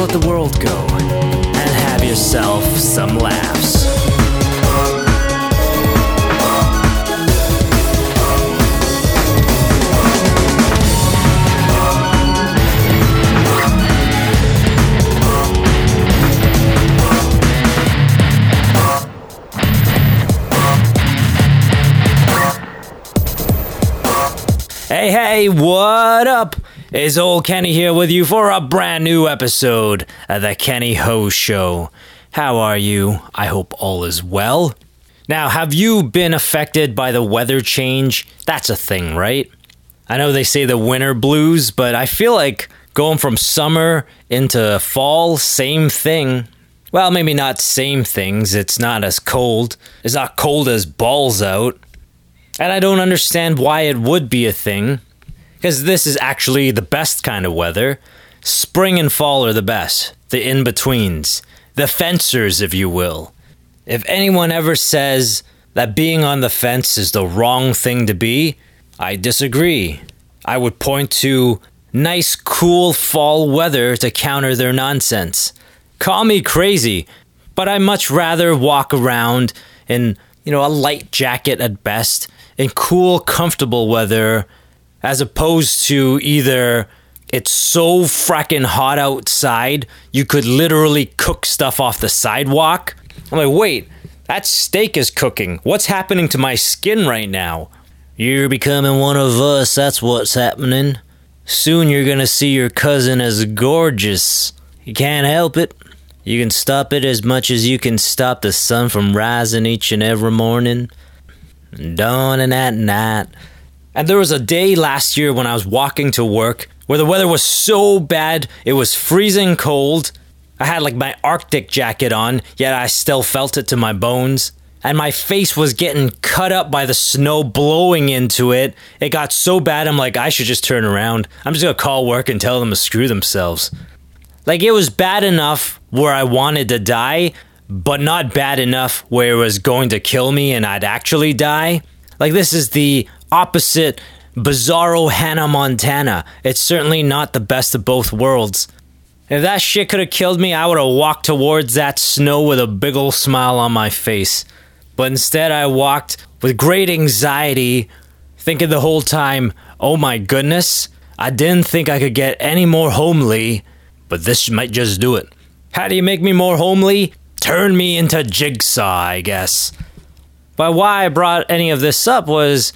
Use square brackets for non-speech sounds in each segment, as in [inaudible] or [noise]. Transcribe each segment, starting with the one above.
let the world go and have yourself some laughs. Hey, hey, what up? It's old Kenny here with you for a brand new episode of the Kenny Ho Show. How are you? I hope all is well. Now, have you been affected by the weather change? That's a thing, right? I know they say the winter blues, but I feel like going from summer into fall, same thing. Well, maybe not same things. It's not as cold. It's not cold as balls out. And I don't understand why it would be a thing, because this is actually the best kind of weather. Spring and fall are the best, the in betweens, the fencers, if you will. If anyone ever says that being on the fence is the wrong thing to be, I disagree. I would point to nice, cool fall weather to counter their nonsense. Call me crazy, but I much rather walk around in, you know, a light jacket at best in cool, comfortable weather as opposed to either it's so fracking hot outside you could literally cook stuff off the sidewalk. I'm like, wait, that steak is cooking. What's happening to my skin right now? You're becoming one of us, that's what's happening. Soon you're gonna see your cousin as gorgeous. You can't help it. You can stop it as much as you can stop the sun from rising each and every morning and dawning at night. And there was a day last year when I was walking to work where the weather was so bad, it was freezing cold. I had like my Arctic jacket on, yet I still felt it to my bones. And my face was getting cut up by the snow blowing into it. It got so bad, I'm like, I should just turn around. I'm just gonna call work and tell them to screw themselves. Like, it was bad enough where I wanted to die, but not bad enough where it was going to kill me and I'd actually die. Like, this is the opposite bizarro Hannah Montana. It's certainly not the best of both worlds. If that shit could have killed me, I would have walked towards that snow with a big ol' smile on my face. But instead, I walked with great anxiety, thinking the whole time, oh my goodness, I didn't think I could get any more homely, but this might just do it. How do you make me more homely? turn me into Jigsaw, I guess. But why I brought any of this up was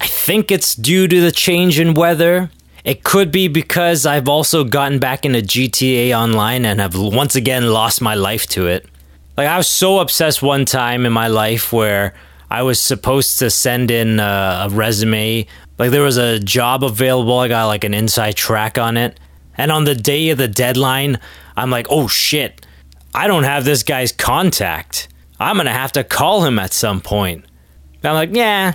I think it's due to the change in weather. It could be because I've also gotten back into GTA Online and have once again lost my life to it. Like, I was so obsessed one time in my life where I was supposed to send in a, a resume. Like, there was a job available, I got like an inside track on it. And on the day of the deadline, I'm like, oh shit, I don't have this guy's contact. I'm going to have to call him at some point. And I'm like, yeah,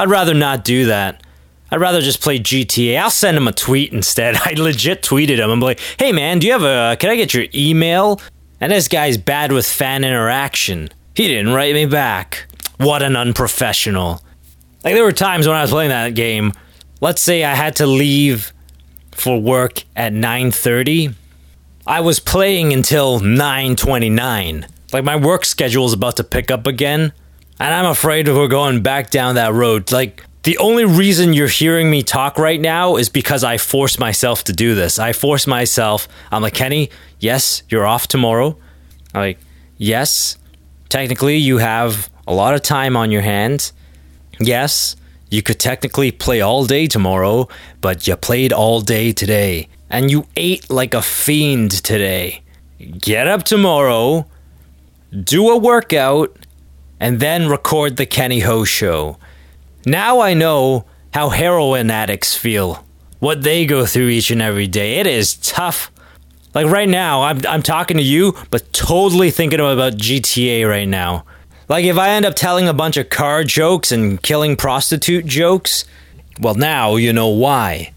I'd rather not do that. I'd rather just play GTA. I'll send him a tweet instead. [laughs] I legit tweeted him. I'm like, hey man, do you have a, can I get your email? And this guy's bad with fan interaction. He didn't write me back. What an unprofessional. Like, there were times when I was playing that game, let's say I had to leave for work at 9.30 I was playing until 9:29. Like my work schedule is about to pick up again, and I'm afraid we're going back down that road. Like the only reason you're hearing me talk right now is because I force myself to do this. I force myself. I'm like, Kenny, yes, you're off tomorrow. I'm like, yes, technically you have a lot of time on your hands. Yes, you could technically play all day tomorrow, but you played all day today and you ate like a fiend today. Get up tomorrow, do a workout, and then record the Kenny Ho show. Now I know how heroin addicts feel, what they go through each and every day. It is tough. Like right now, I'm, I'm talking to you, but totally thinking about GTA right now. Like if I end up telling a bunch of car jokes and killing prostitute jokes, well, now you know why.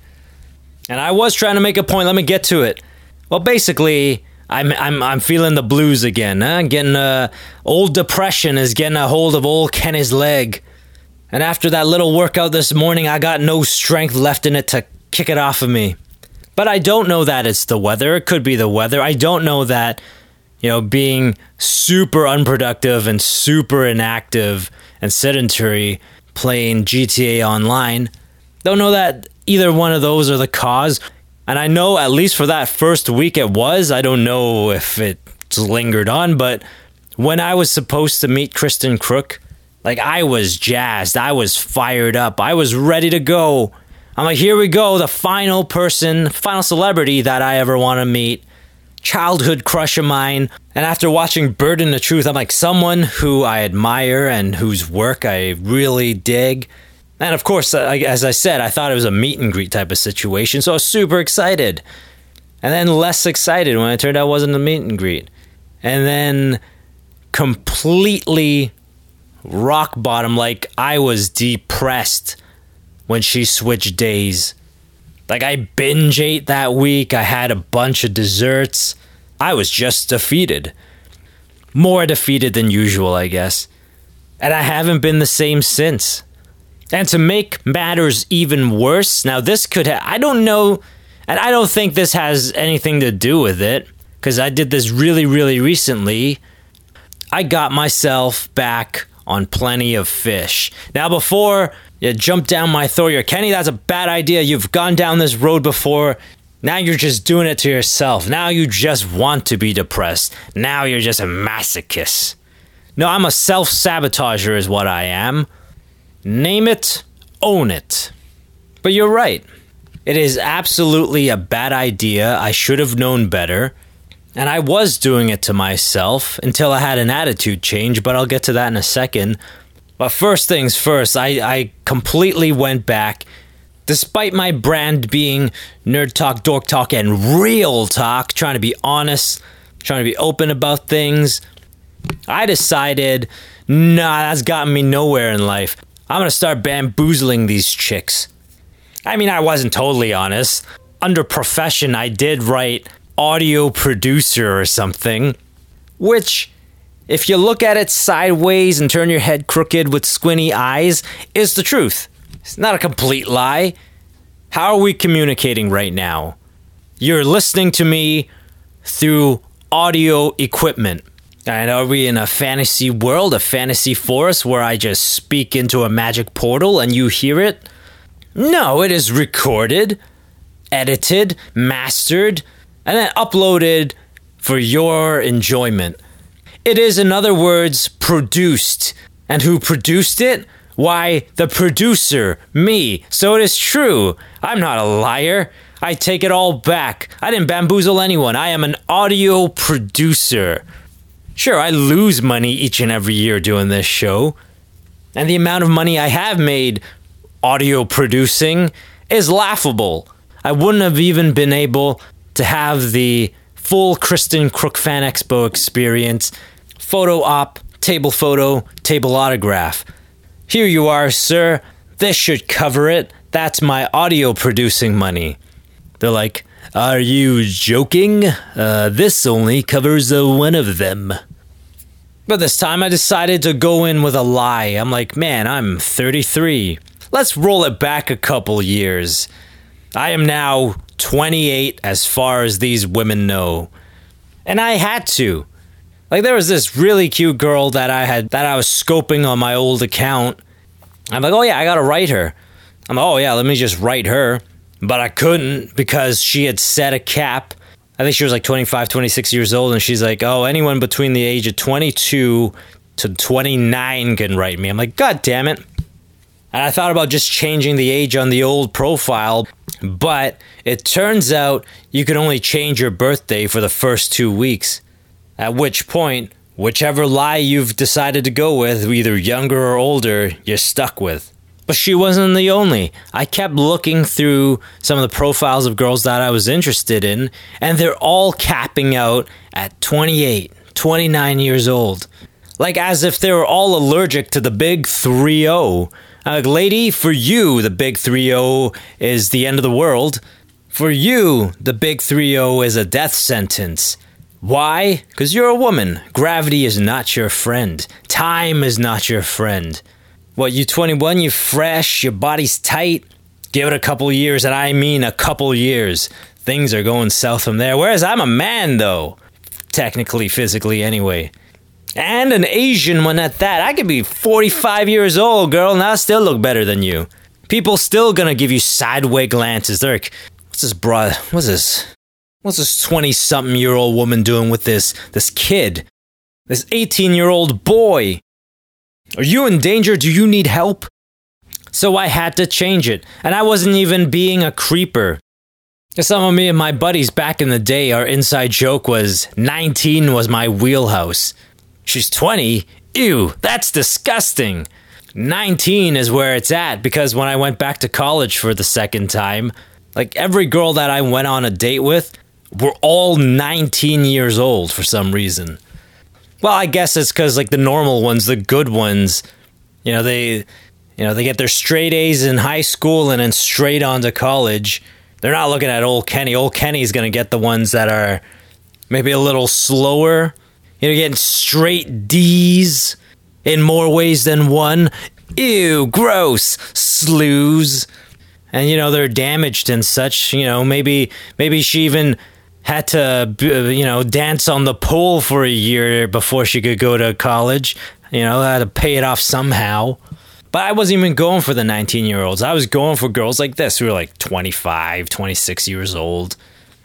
And I was trying to make a point. Let me get to it. Well, basically, I'm I'm I'm feeling the blues again. Huh? Getting uh, old depression is getting a hold of old Kenny's leg. And after that little workout this morning, I got no strength left in it to kick it off of me. But I don't know that it's the weather. It could be the weather. I don't know that, you know, being super unproductive and super inactive and sedentary playing GTA Online. Don't know that either one of those are the cause. And I know at least for that first week it was. I don't know if it lingered on, but when I was supposed to meet Kristen Kreuk, like I was jazzed. I was fired up. I was ready to go. I'm like, here we go, the final person, final celebrity that I ever want to meet. Childhood crush of mine. And after watching Burden the Truth, I'm like, someone who I admire and whose work I really dig. And of course, uh, as I said, I thought it was a meet and greet type of situation, so I was super excited. And then less excited when it turned out it wasn't a meet and greet. And then completely rock bottom, like I was depressed when she switched days. Like I binge ate that week, I had a bunch of desserts. I was just defeated. More defeated than usual, I guess. And I haven't been the same since. And to make matters even worse, now this could ha- I don't know, and I don't think this has anything to do with it, because I did this really, really recently. I got myself back on plenty of fish. Now, before you jump down my throat, you're Kenny, that's a bad idea. You've gone down this road before. Now you're just doing it to yourself. Now you just want to be depressed. Now you're just a masochist. No, I'm a self sabotager, is what I am. Name it, own it. But you're right. It is absolutely a bad idea. I should have known better. And I was doing it to myself until I had an attitude change, but I'll get to that in a second. But first things first, I, I completely went back. Despite my brand being nerd talk, dork talk, and real talk, trying to be honest, trying to be open about things, I decided, nah, that's gotten me nowhere in life. I'm gonna start bamboozling these chicks. I mean, I wasn't totally honest. Under profession, I did write audio producer or something, which, if you look at it sideways and turn your head crooked with squinty eyes, is the truth. It's not a complete lie. How are we communicating right now? You're listening to me through audio equipment. And are we in a fantasy world, a fantasy forest where I just speak into a magic portal and you hear it? No, it is recorded, edited, mastered, and then uploaded for your enjoyment. It is, in other words, produced. And who produced it? Why, the producer, me. So it is true. I'm not a liar. I take it all back. I didn't bamboozle anyone. I am an audio producer. Sure, I lose money each and every year doing this show. And the amount of money I have made audio producing is laughable. I wouldn't have even been able to have the full Kristen Kreuk Fan Expo experience photo op, table photo, table autograph. Here you are, sir. This should cover it. That's my audio producing money. They're like, Are you joking? Uh, this only covers uh, one of them. But this time I decided to go in with a lie. I'm like, Man, I'm 33. Let's roll it back a couple years. I am now 28 as far as these women know. And I had to. Like there was this really cute girl that I had that I was scoping on my old account. I'm like, "Oh yeah, I got to write her." I'm like, "Oh yeah, let me just write her." But I couldn't because she had set a cap. I think she was like 25, 26 years old and she's like, "Oh, anyone between the age of 22 to 29 can write me." I'm like, "God damn it." And I thought about just changing the age on the old profile, but it turns out you can only change your birthday for the first two weeks. At which point, whichever lie you've decided to go with, either younger or older, you're stuck with. But she wasn't the only. I kept looking through some of the profiles of girls that I was interested in, and they're all capping out at 28, 29 years old. Like as if they were all allergic to the big 3 0 uh, lady, for you, the big 3 0 is the end of the world. For you, the big 3 0 is a death sentence. Why? Because you're a woman. Gravity is not your friend. Time is not your friend. What, you're 21, you're fresh, your body's tight? Give it a couple years, and I mean a couple years. things are going south from there. Whereas I'm a man, though, technically, physically, anyway. And an Asian one at that. I could be 45 years old, girl, and I still look better than you. People still gonna give you sideways glances. They're like, what's this broad? What's this? What's this 20 something year old woman doing with this, this kid? This 18 year old boy? Are you in danger? Do you need help? So I had to change it. And I wasn't even being a creeper. Some of me and my buddies back in the day, our inside joke was 19 was my wheelhouse. She's 20? Ew, that's disgusting. 19 is where it's at because when I went back to college for the second time, like every girl that I went on a date with were all 19 years old for some reason. Well, I guess it's cuz like the normal ones, the good ones, you know, they you know, they get their straight A's in high school and then straight on to college. They're not looking at old Kenny. Old Kenny's going to get the ones that are maybe a little slower, you know, getting straight D's in more ways than one. Ew, gross, slews. And you know they're damaged and such. You know maybe maybe she even had to uh, you know dance on the pole for a year before she could go to college. You know had to pay it off somehow. But I wasn't even going for the 19 year olds. I was going for girls like this who were like 25, 26 years old.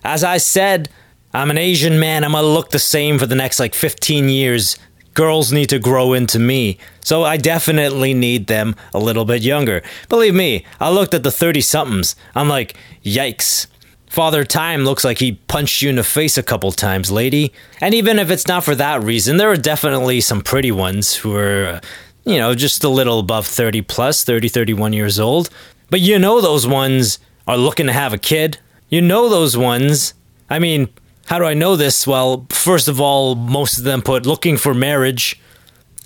As I said, I'm an Asian man. I'm going to look the same for the next like 15 years. Girls need to grow into me. So I definitely need them a little bit younger. Believe me, I looked at the 30 somethings. I'm like, yikes. Father Time looks like he punched you in the face a couple times, lady. And even if it's not for that reason, there are definitely some pretty ones who are, uh, you know, just a little above 30 plus, 30, 31 years old. But you know those ones are looking to have a kid. You know those ones. I mean, how do I know this? Well, first of all, most of them put looking for marriage,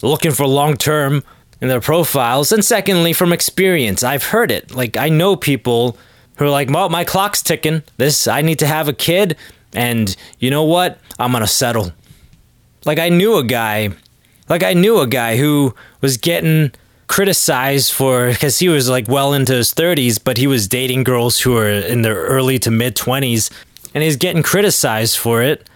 looking for long term in their profiles. And secondly, from experience, I've heard it. Like, I know people who are like, well, my clock's ticking. This, I need to have a kid. And you know what? I'm going to settle. Like, I knew a guy, like, I knew a guy who was getting criticized for because he was like well into his 30s, but he was dating girls who were in their early to mid 20s and he's getting criticized for it.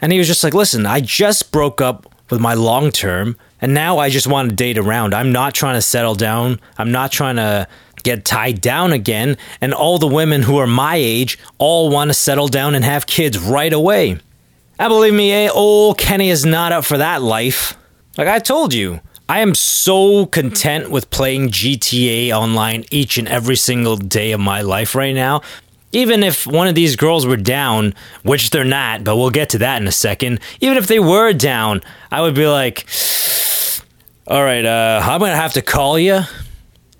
And he was just like, listen, I just broke up with my long term, and now I just want to date around. I'm not trying to settle down. I'm not trying to get tied down again. And all the women who are my age all want to settle down and have kids right away. I believe me, eh, old Kenny is not up for that life. Like I told you, I am so content with playing GTA online each and every single day of my life right now even if one of these girls were down, which they're not, but we'll get to that in a second, even if they were down, I would be like, [sighs] all right, uh, I'm going to have to call you.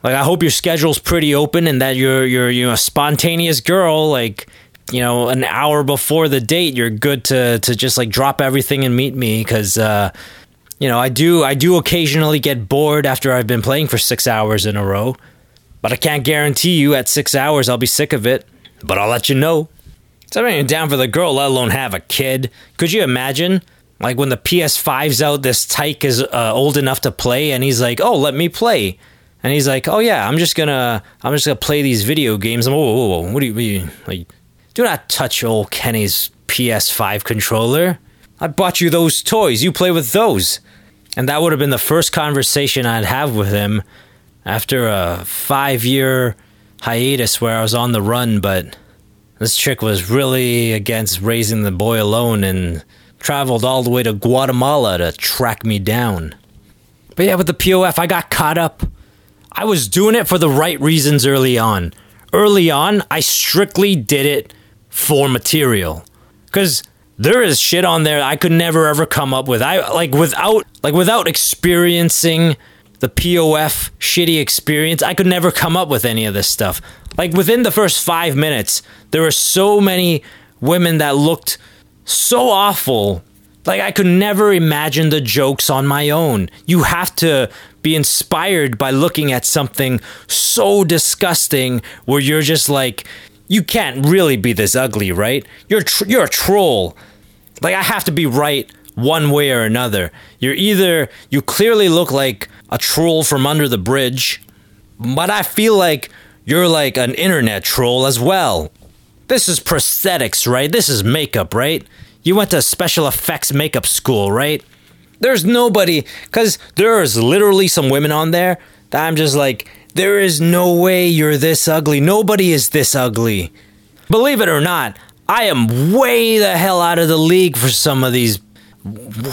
Like, I hope your schedule's pretty open and that you're, you're, you're a spontaneous girl. Like, you know, an hour before the date, you're good to, to just like drop everything and meet me. Cause, uh, you know, I do, I do occasionally get bored after I've been playing for six hours in a row, but I can't guarantee you at six hours I'll be sick of it but I'll let you know. So I'm down for the girl, let alone have a kid. Could you imagine? Like when the PS5's out, this tyke is uh, old enough to play, and he's like, "Oh, let me play," and he's like, "Oh yeah, I'm just gonna, I'm just gonna play these video games." I'm, whoa, whoa, whoa, what do you, you like? Do not touch old Kenny's PS5 controller. I bought you those toys. You play with those. And that would have been the first conversation I'd have with him after a five year hiatus where I was on the run, but this chick was really against raising the boy alone and traveled all the way to Guatemala to track me down. But yeah, with the POF, I got caught up. I was doing it for the right reasons early on. Early on, I strictly did it for material. Because there is shit on there I could never ever come up with. I like without like without experiencing the POF shitty experience, I could never come up with any of this stuff. Like within the first five minutes, there were so many women that looked so awful. Like I could never imagine the jokes on my own. You have to be inspired by looking at something so disgusting where you're just like, you can't really be this ugly, right? You're tr- you're a troll. Like I have to be right one way or another. You're either you clearly look like a troll from under the bridge, but I feel like you're like an internet troll as well. This is prosthetics, right? This is makeup, right? You went to special effects makeup school, right? There's nobody, because there's literally some women on there that I'm just like, there is no way you're this ugly. Nobody is this ugly. Believe it or not, I am way the hell out of the league for some of these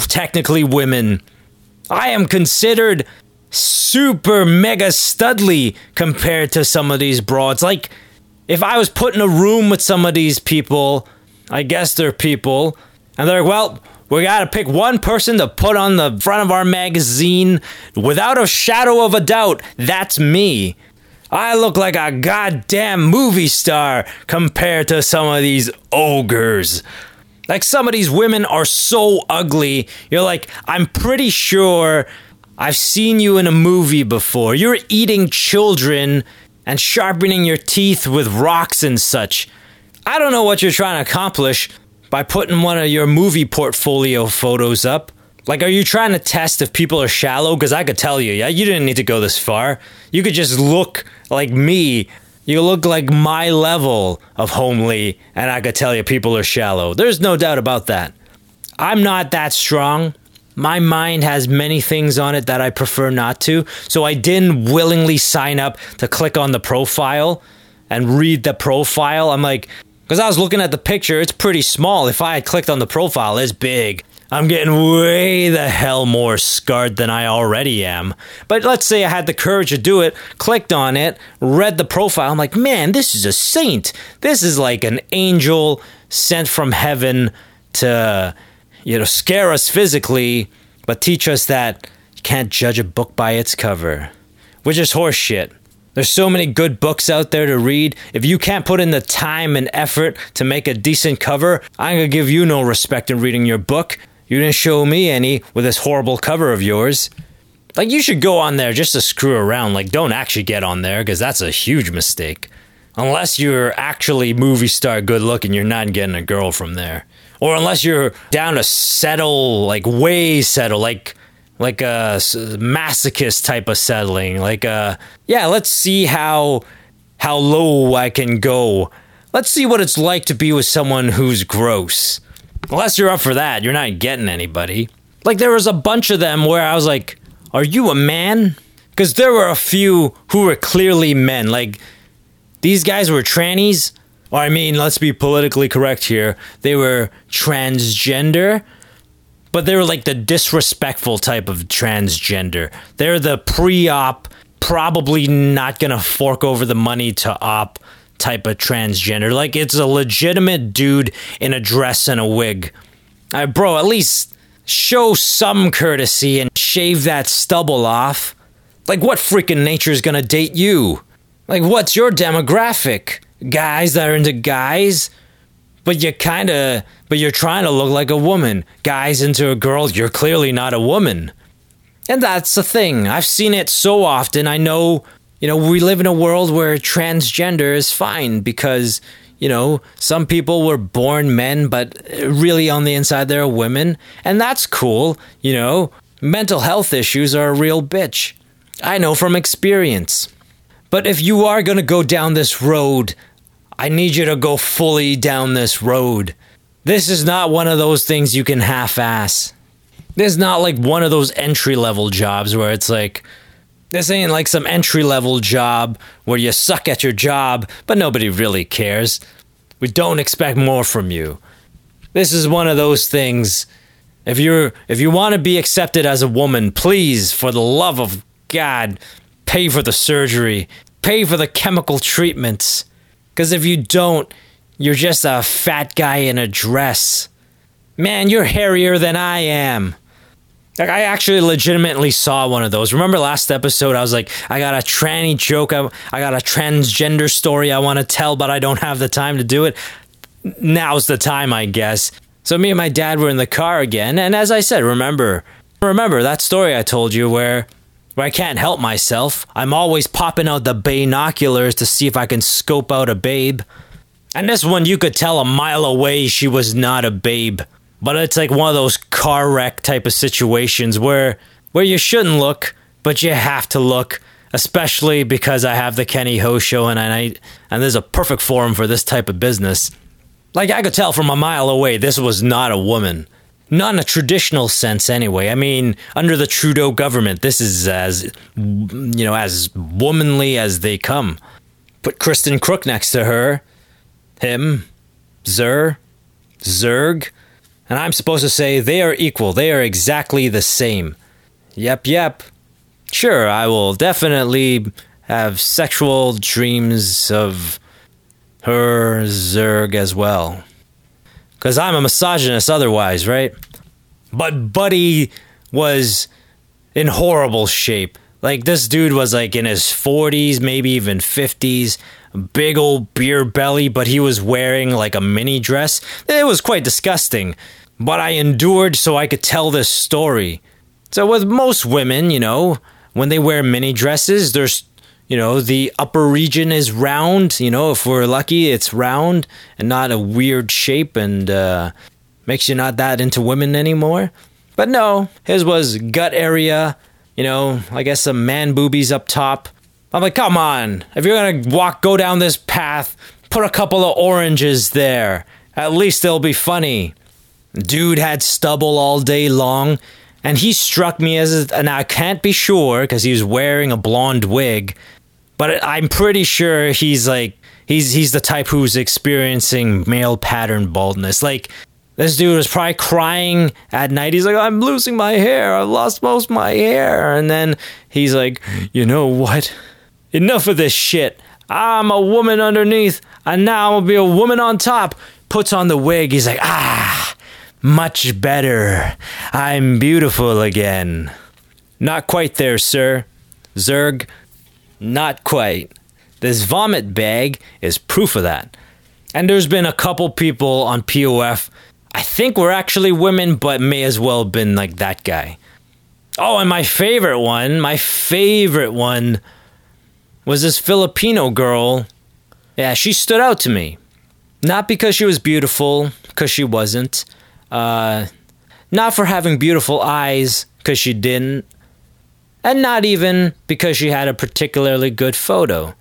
technically women. I am considered super mega studly compared to some of these broads. Like, if I was put in a room with some of these people, I guess they're people, and they're like, well, we gotta pick one person to put on the front of our magazine without a shadow of a doubt. That's me. I look like a goddamn movie star compared to some of these ogres. Like some of these women are so ugly. You're like, I'm pretty sure I've seen you in a movie before. You're eating children and sharpening your teeth with rocks and such. I don't know what you're trying to accomplish by putting one of your movie portfolio photos up. Like, are you trying to test if people are shallow? Because I could tell you, yeah, you didn't need to go this far. You could just look like me. You look like my level of homely, and I could tell you people are shallow. There's no doubt about that. I'm not that strong. My mind has many things on it that I prefer not to, so I didn't willingly sign up to click on the profile and read the profile. I'm like, because I was looking at the picture, it's pretty small. If I had clicked on the profile, it's big. I'm getting way the hell more scarred than I already am. But let's say I had the courage to do it, clicked on it, read the profile. I'm like, man, this is a saint. This is like an angel sent from heaven to, you know, scare us physically, but teach us that you can't judge a book by its cover, which is horseshit. There's so many good books out there to read. If you can't put in the time and effort to make a decent cover, I'm gonna give you no respect in reading your book. You didn't show me any with this horrible cover of yours. Like, you should go on there just to screw around. Like, don't actually get on there because that's a huge mistake. Unless you're actually movie star good looking, you're not getting a girl from there. Or unless you're down to settle, like, way settle, like, like a masochist type of settling. Like, uh, yeah, let's see how how low I can go. Let's see what it's like to be with someone who's gross. Unless you're up for that, you're not getting anybody. Like there was a bunch of them where I was like, "Are you a man?" Because there were a few who were clearly men. Like these guys were trannies. Or I mean, let's be politically correct here. They were transgender, but they were like the disrespectful type of transgender. They're the pre-op, probably not gonna fork over the money to op type of transgender. Like it's a legitimate dude in a dress and a wig. Uh, bro, at least show some courtesy and shave that stubble off. Like what freaking nature is gonna date you? Like what's your demographic? Guys that are into guys? But you kinda but you're trying to look like a woman. Guys into a girl, you're clearly not a woman. And that's the thing. I've seen it so often. I know you know, we live in a world where transgender is fine because, you know, some people were born men, but really on the inside they're women. And that's cool. You know, mental health issues are a real bitch. I know from experience. But if you are going to go down this road, I need you to go fully down this road. This is not one of those things you can half ass. This is not like one of those entry level jobs where it's like, this ain't like some entry level job where you suck at your job, but nobody really cares. We don't expect more from you. This is one of those things. If you're if you want to be accepted as a woman, please, for the love of God, pay for the surgery, pay for the chemical treatments. Cuz if you don't, you're just a fat guy in a dress. Man, you're hairier than I am. Like I actually legitimately saw one of those. Remember last episode? I was like, I got a tranny joke. I, I got a transgender story I want to tell, but I don't have the time to do it. Now's the time, I guess. So me and my dad were in the car again, and as I said, remember, remember that story I told you where where I can't help myself. I'm always popping out the binoculars to see if I can scope out a babe. And this one, you could tell a mile away she was not a babe but it's like one of those car wreck type of situations where where you shouldn't look, but you have to look, especially because I have the Kenny Ho show and I and there's a perfect forum for this type of business. Like I could tell from a mile away this was not a woman. Not in a traditional sense anyway. I mean, under the Trudeau government, this is as you know, as womanly as they come. Put Kristen Kreuk next to her, him, Zer, Zerg, and I'm supposed to say they are equal. They are exactly the same. Yep, yep. Sure, I will definitely have sexual dreams of her Zerg as well. Because I'm a misogynist otherwise, right? But Buddy was in horrible shape. Like, this dude was like in his 40s, maybe even 50s. Big old beer belly, but he was wearing like a mini dress. It was quite disgusting. But I endured so I could tell this story. So, with most women, you know, when they wear mini dresses, there's you know, the upper region is round. You know, if we're lucky, it's round and not a weird shape and uh, makes you not that into women anymore. But no, his was gut area, you know, I guess some man boobies up top. I'm like, come on, if you're gonna walk, go down this path, put a couple of oranges there. At least they'll be funny. Dude had stubble all day long, and he struck me as, and I can't be sure because he was wearing a blonde wig but I'm pretty sure he's like he's he's the type who's experiencing male pattern baldness. Like this dude was probably crying at night. He's like, I'm losing my hair. I've lost most of my hair. And then he's like, you know what? Enough of this shit. I'm a woman underneath, and now I'm gonna be a woman on top. Puts on the wig. He's like, ah, much better. I'm beautiful again. Not quite there, sir. Zerg, not quite. This vomit bag is proof of that. And there's been a couple people on POF, I think were actually women, but may as well have been like that guy. Oh, and my favorite one, my favorite one was this Filipino girl. Yeah, she stood out to me. Not because she was beautiful, because she wasn't. Uh, not for having beautiful eyes, because she didn't and not even because she had a particularly good photo.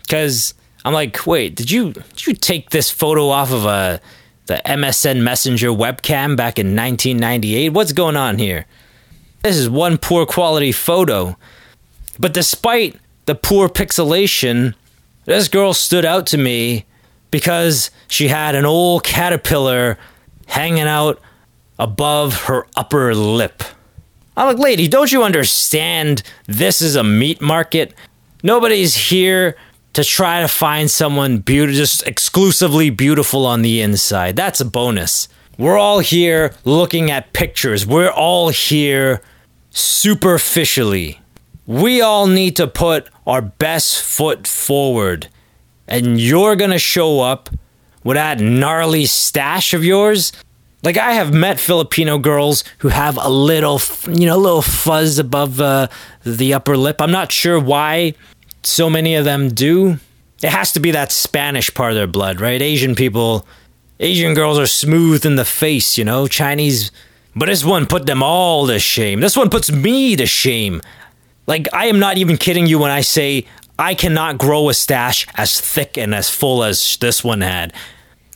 Because I'm like, wait, did you did you take this photo off of a the MSN Messenger webcam back in 1998? What's going on here? This is one poor quality photo. But despite the poor pixelation, this girl stood out to me because she had an old caterpillar hanging out above her upper lip. I'm like, lady, don't you understand this is a meat market? Nobody's here to try to find someone beautiful, just exclusively beautiful on the inside. That's a bonus. We're all here looking at pictures. We're all here superficially. We all need to put our best foot forward. And you're going to show up with that gnarly stash of yours like I have met Filipino girls who have a little, you know, a little fuzz above uh, the upper lip. I'm not sure why so many of them do. It has to be that Spanish part of their blood, right? Asian people, Asian girls are smooth in the face, you know. Chinese, but this one put them all to shame. This one puts me to shame. Like I am not even kidding you when I say I cannot grow a stash as thick and as full as this one had.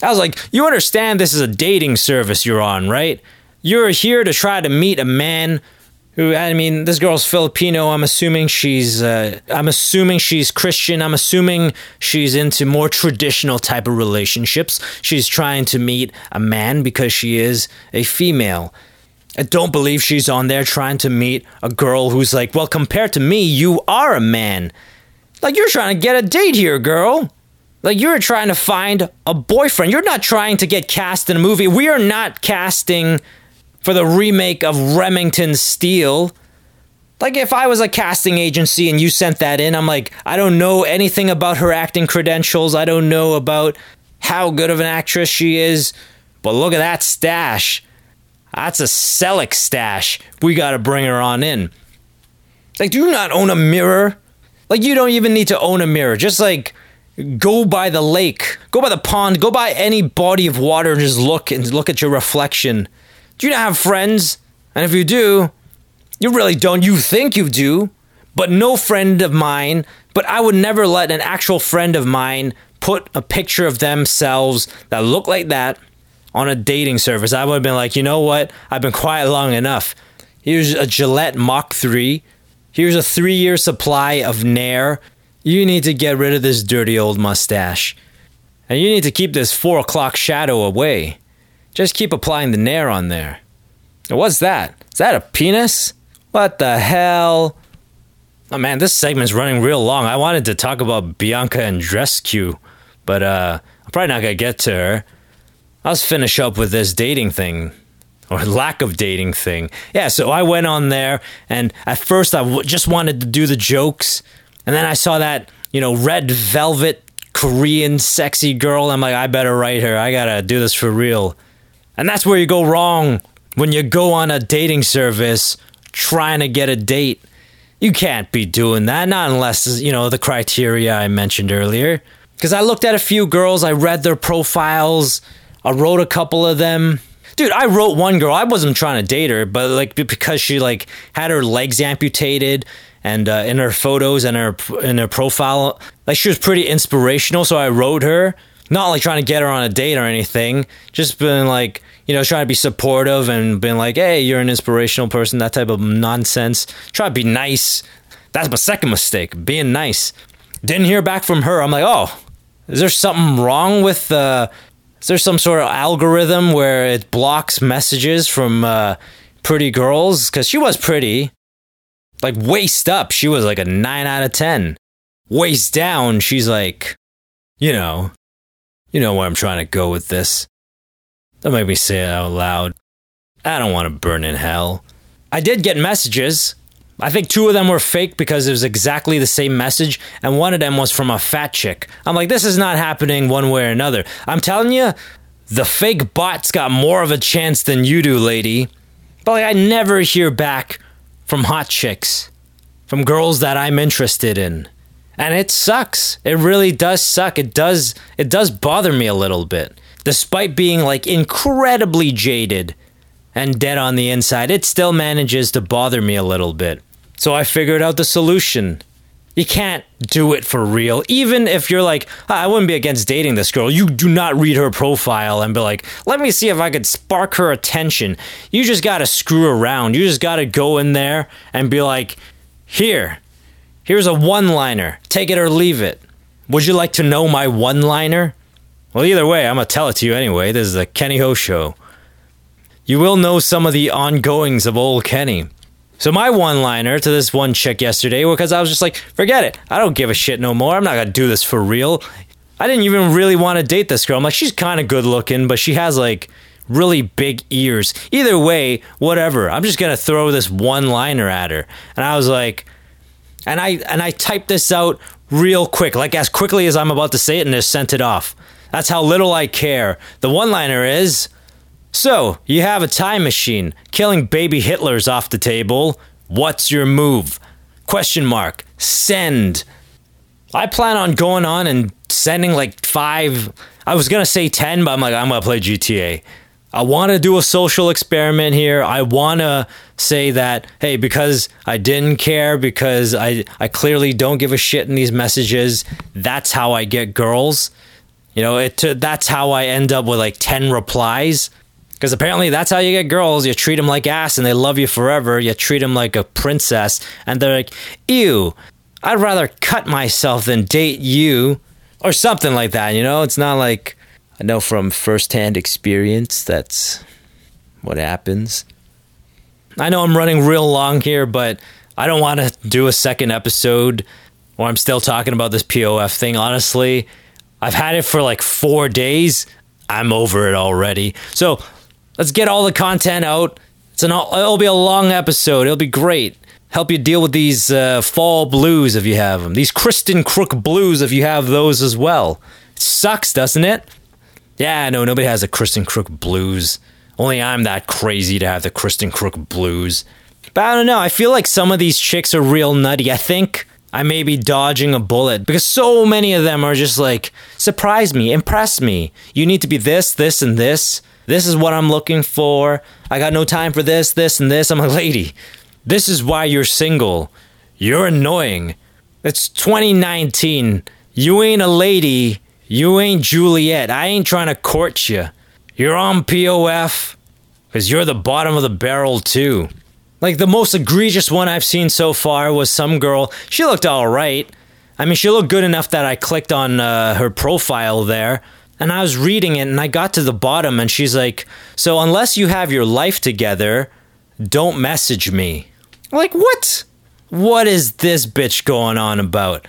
I was like, you understand this is a dating service you're on, right? You're here to try to meet a man who I mean, this girl's Filipino. I'm assuming she's uh, I'm assuming she's Christian. I'm assuming she's into more traditional type of relationships. She's trying to meet a man because she is a female. I don't believe she's on there trying to meet a girl who's like, well, compared to me, you are a man. Like you're trying to get a date here, girl. Like you're trying to find a boyfriend. You're not trying to get cast in a movie. We are not casting for the remake of Remington Steele. Like if I was a casting agency and you sent that in, I'm like, I don't know anything about her acting credentials. I don't know about how good of an actress she is. But look at that stash. That's a Selleck stash. We got to bring her on in. Like, do you not own a mirror? Like, you don't even need to own a mirror. Just like go by the lake, go by the pond, go by any body of water and just look and look at your reflection. Do you not have friends? And if you do, you really don't. You think you do, but no friend of mine, but I would never let an actual friend of mine put a picture of themselves that look like that on a dating service. I would have been like, you know what? I've been quiet long enough. Here's a Gillette Mach 3. Here's a three year supply of Nair. You need to get rid of this dirty old mustache. And you need to keep this four o'clock shadow away. Just keep applying the Nair on there. What's that? Is that a penis? What the hell? Oh man, this segment's running real long. I wanted to talk about Bianca Andreescu, but uh, I'm probably not gonna get to her. Let's finish up with this dating thing or lack of dating thing. Yeah, so I went on there, and at first I w- just wanted to do the jokes, and then I saw that you know red velvet Korean sexy girl. I'm like, I better write her. I gotta do this for real. And that's where you go wrong when you go on a dating service trying to get a date. You can't be doing that, not unless, you know, the criteria I mentioned earlier. Because I looked at a few girls, I read their profiles, I wrote a couple of them. Dude, I wrote one girl. I wasn't trying to date her, but like because she like had her legs amputated and uh, in her photos and her in her profile, like she was pretty inspirational. So I wrote her, not like trying to get her on a date or anything, just been like you know trying to be supportive and being like, hey, you're an inspirational person, that type of nonsense. Try to be nice. That's my second mistake, being nice. Didn't hear back from her. I'm like, oh, is there something wrong with uh, is there some sort of algorithm where it blocks messages from uh, pretty girls? Because she was pretty. Like, waist up, she was like a 9 out of 10. Waist down, she's like, you know, you know where I'm trying to go with this. Don't make me say it out loud. I don't want to burn in hell. I did get messages I think two of them were fake because it was exactly the same message, and one of them was from a fat chick. I'm like, this is not happening one way or another. I'm telling you, the fake bots got more of a chance than you do, lady. But like, I never hear back from hot chicks, from girls that I'm interested in. And it sucks. It really does suck. It does it does bother me a little bit. Despite being like incredibly jaded and dead on the inside, it still manages to bother me a little bit. So I figured out the solution. You can't do it for real. Even if you're like, I wouldn't be against dating this girl, you do not read her profile and be like, let me see if I could spark her attention. You just gotta screw around. You just gotta go in there and be like, here, here's a one liner. Take it or leave it. Would you like to know my one liner? Well, either way, I'm gonna tell it to you anyway. This is the Kenny Ho Show. You will know some of the ongoings of old Kenny. So my one liner to this one chick yesterday, because I was just like, forget it. I don't give a shit no more. I'm not gonna do this for real. I didn't even really want to date this girl. I'm like, she's kind of good looking, but she has like really big ears. Either way, whatever. I'm just gonna throw this one liner at her. And I was like, and I and I typed this out real quick, like as quickly as I'm about to say it, and just sent it off. That's how little I care. The one liner is so, you have a time machine, killing baby Hitlers off the table. What's your move? Question mark. Send. I plan on going on and sending like five. I was gonna say 10, but I'm like, I'm gonna play GTA. I wanna do a social experiment here. I wanna say that, hey, because I didn't care, because I, I clearly don't give a shit in these messages, that's how I get girls. You know, it that's how I end up with like 10 replies. Because apparently that's how you get girls. You treat them like ass and they love you forever. You treat them like a princess and they're like, ew, I'd rather cut myself than date you. Or something like that, you know? It's not like I know from firsthand experience that's what happens. I know I'm running real long here, but I don't want to do a second episode where I'm still talking about this POF thing. Honestly, I've had it for like four days. I'm over it already. So Let's get all the content out. It's an it'll be a long episode. It'll be great. Help you deal with these uh, fall blues if you have them. These Kristen Kreuk blues if you have those as well. It sucks, doesn't it? Yeah, no, nobody has the Kristen Kreuk blues. Only I'm that crazy to have the Kristen Kreuk blues. But I don't know. I feel like some of these chicks are real nutty. I think I may be dodging a bullet because so many of them are just like, surprise me, impress me. You need to be this, this, and this. This is what I'm looking for. I got no time for this, this, and this. I'm like, lady, this is why you're single. You're annoying. It's 2019. You ain't a lady. You ain't Juliet. I ain't trying to court you. You're on POF because you're the bottom of the barrel, too. Like the most egregious one I've seen so far was some girl. She looked all right. I mean, she looked good enough that I clicked on uh, her profile there. And I was reading it and I got to the bottom and she's like, So unless you have your life together, don't message me. Like, what? What is this bitch going on about?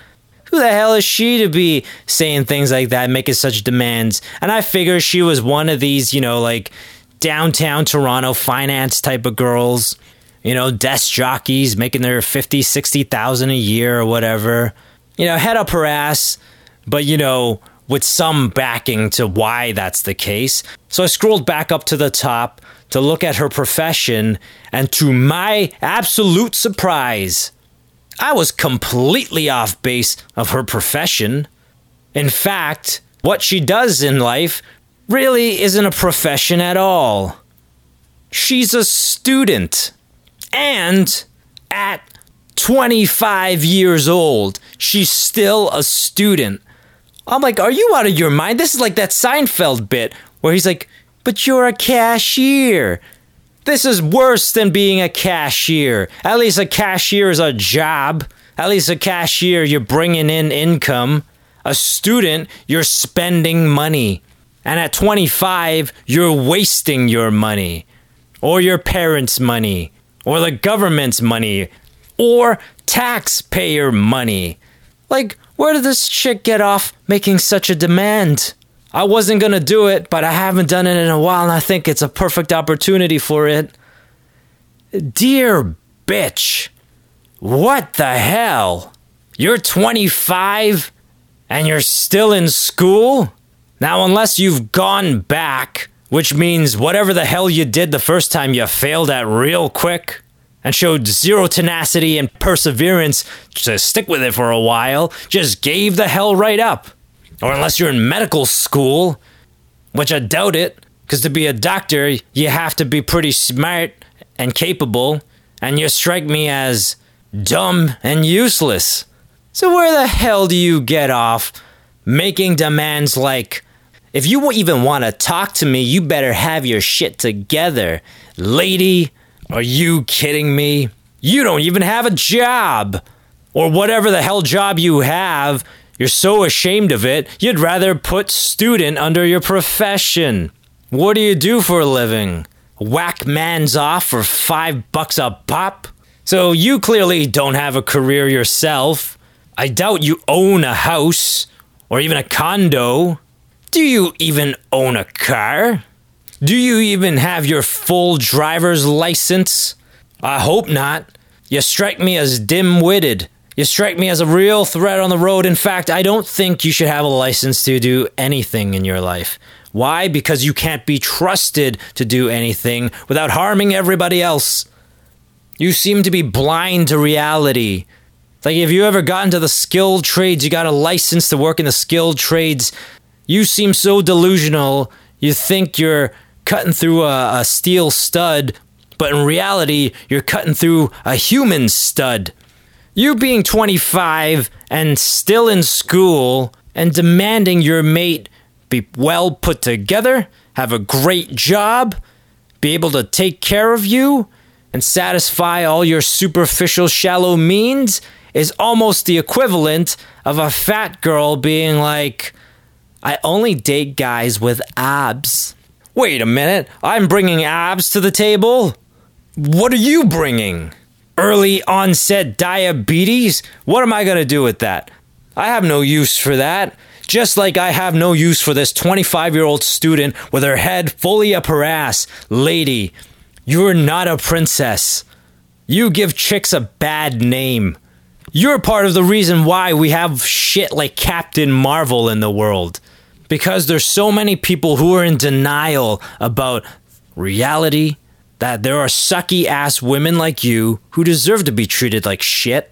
Who the hell is she to be saying things like that, making such demands? And I figure she was one of these, you know, like downtown Toronto finance type of girls, you know, desk jockeys making their 50, 60,000 a year or whatever. You know, head up her ass, but you know, with some backing to why that's the case. So I scrolled back up to the top to look at her profession, and to my absolute surprise, I was completely off base of her profession. In fact, what she does in life really isn't a profession at all. She's a student. And at 25 years old, she's still a student. I'm like, are you out of your mind? This is like that Seinfeld bit where he's like, but you're a cashier. This is worse than being a cashier. At least a cashier is a job. At least a cashier, you're bringing in income. A student, you're spending money. And at 25, you're wasting your money, or your parents' money, or the government's money, or taxpayer money. Like, where did this chick get off making such a demand? I wasn't gonna do it, but I haven't done it in a while, and I think it's a perfect opportunity for it. Dear bitch, what the hell? You're 25 and you're still in school? Now, unless you've gone back, which means whatever the hell you did the first time you failed at real quick, and showed zero tenacity and perseverance to stick with it for a while, just gave the hell right up. Or unless you're in medical school, which I doubt it, because to be a doctor, you have to be pretty smart and capable, and you strike me as dumb and useless. So, where the hell do you get off making demands like, if you even want to talk to me, you better have your shit together, lady? Are you kidding me? You don't even have a job. Or whatever the hell job you have, you're so ashamed of it, you'd rather put student under your profession. What do you do for a living? Whack mans off for five bucks a pop? So you clearly don't have a career yourself. I doubt you own a house or even a condo. Do you even own a car? Do you even have your full driver's license? I hope not. You strike me as dim witted. You strike me as a real threat on the road. In fact, I don't think you should have a license to do anything in your life. Why? Because you can't be trusted to do anything without harming everybody else. You seem to be blind to reality. Like, if you ever got into the skilled trades, you got a license to work in the skilled trades, you seem so delusional. You think you're cutting through a, a steel stud, but in reality, you're cutting through a human stud. You being 25 and still in school and demanding your mate be well put together, have a great job, be able to take care of you, and satisfy all your superficial, shallow means is almost the equivalent of a fat girl being like, I only date guys with abs. Wait a minute, I'm bringing abs to the table? What are you bringing? Early onset diabetes? What am I going to do with that? I have no use for that. Just like I have no use for this 25 year old student with her head fully up her ass. Lady, you're not a princess. You give chicks a bad name. You're part of the reason why we have shit like Captain Marvel in the world because there's so many people who are in denial about reality that there are sucky ass women like you who deserve to be treated like shit.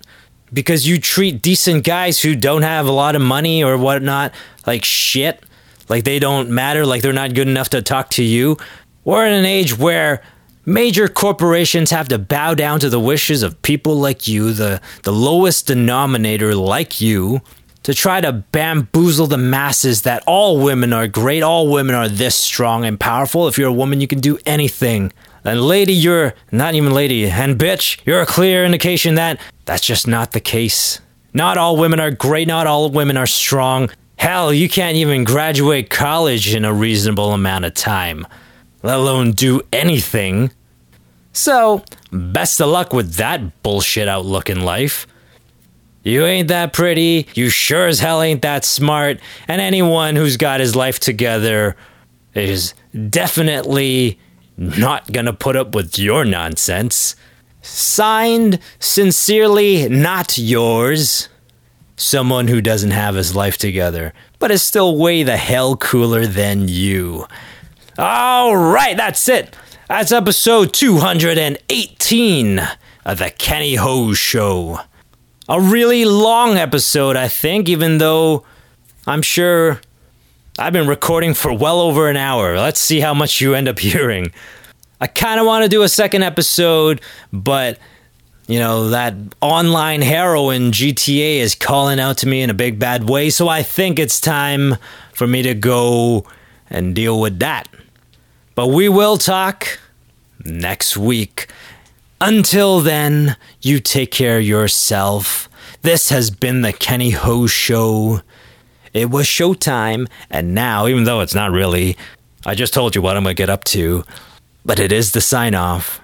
Because you treat decent guys who don't have a lot of money or whatnot like shit. Like they don't matter like they're not good enough to talk to you. We're in an age where Major corporations have to bow down to the wishes of people like you, the, the lowest denominator like you, to try to bamboozle the masses that all women are great, all women are this strong and powerful. If you're a woman, you can do anything. And lady, you're not even lady, and bitch, you're a clear indication that that's just not the case. Not all women are great, not all women are strong. Hell, you can't even graduate college in a reasonable amount of time, let alone do anything. So, best of luck with that bullshit outlook in life. You ain't that pretty, you sure as hell ain't that smart, and anyone who's got his life together is definitely not gonna put up with your nonsense. Signed, sincerely, not yours. Someone who doesn't have his life together, but is still way the hell cooler than you. All right, that's it. That's episode 218 of The Kenny Ho Show. A really long episode, I think, even though I'm sure I've been recording for well over an hour. Let's see how much you end up [laughs] hearing. I kind of want to do a second episode, but you know, that online heroin GTA is calling out to me in a big bad way, so I think it's time for me to go and deal with that. But we will talk next week. Until then, you take care of yourself. This has been the Kenny Ho Show. It was showtime, and now, even though it's not really, I just told you what I'm going to get up to, but it is the sign off.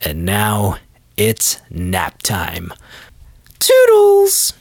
And now it's nap time. Toodles!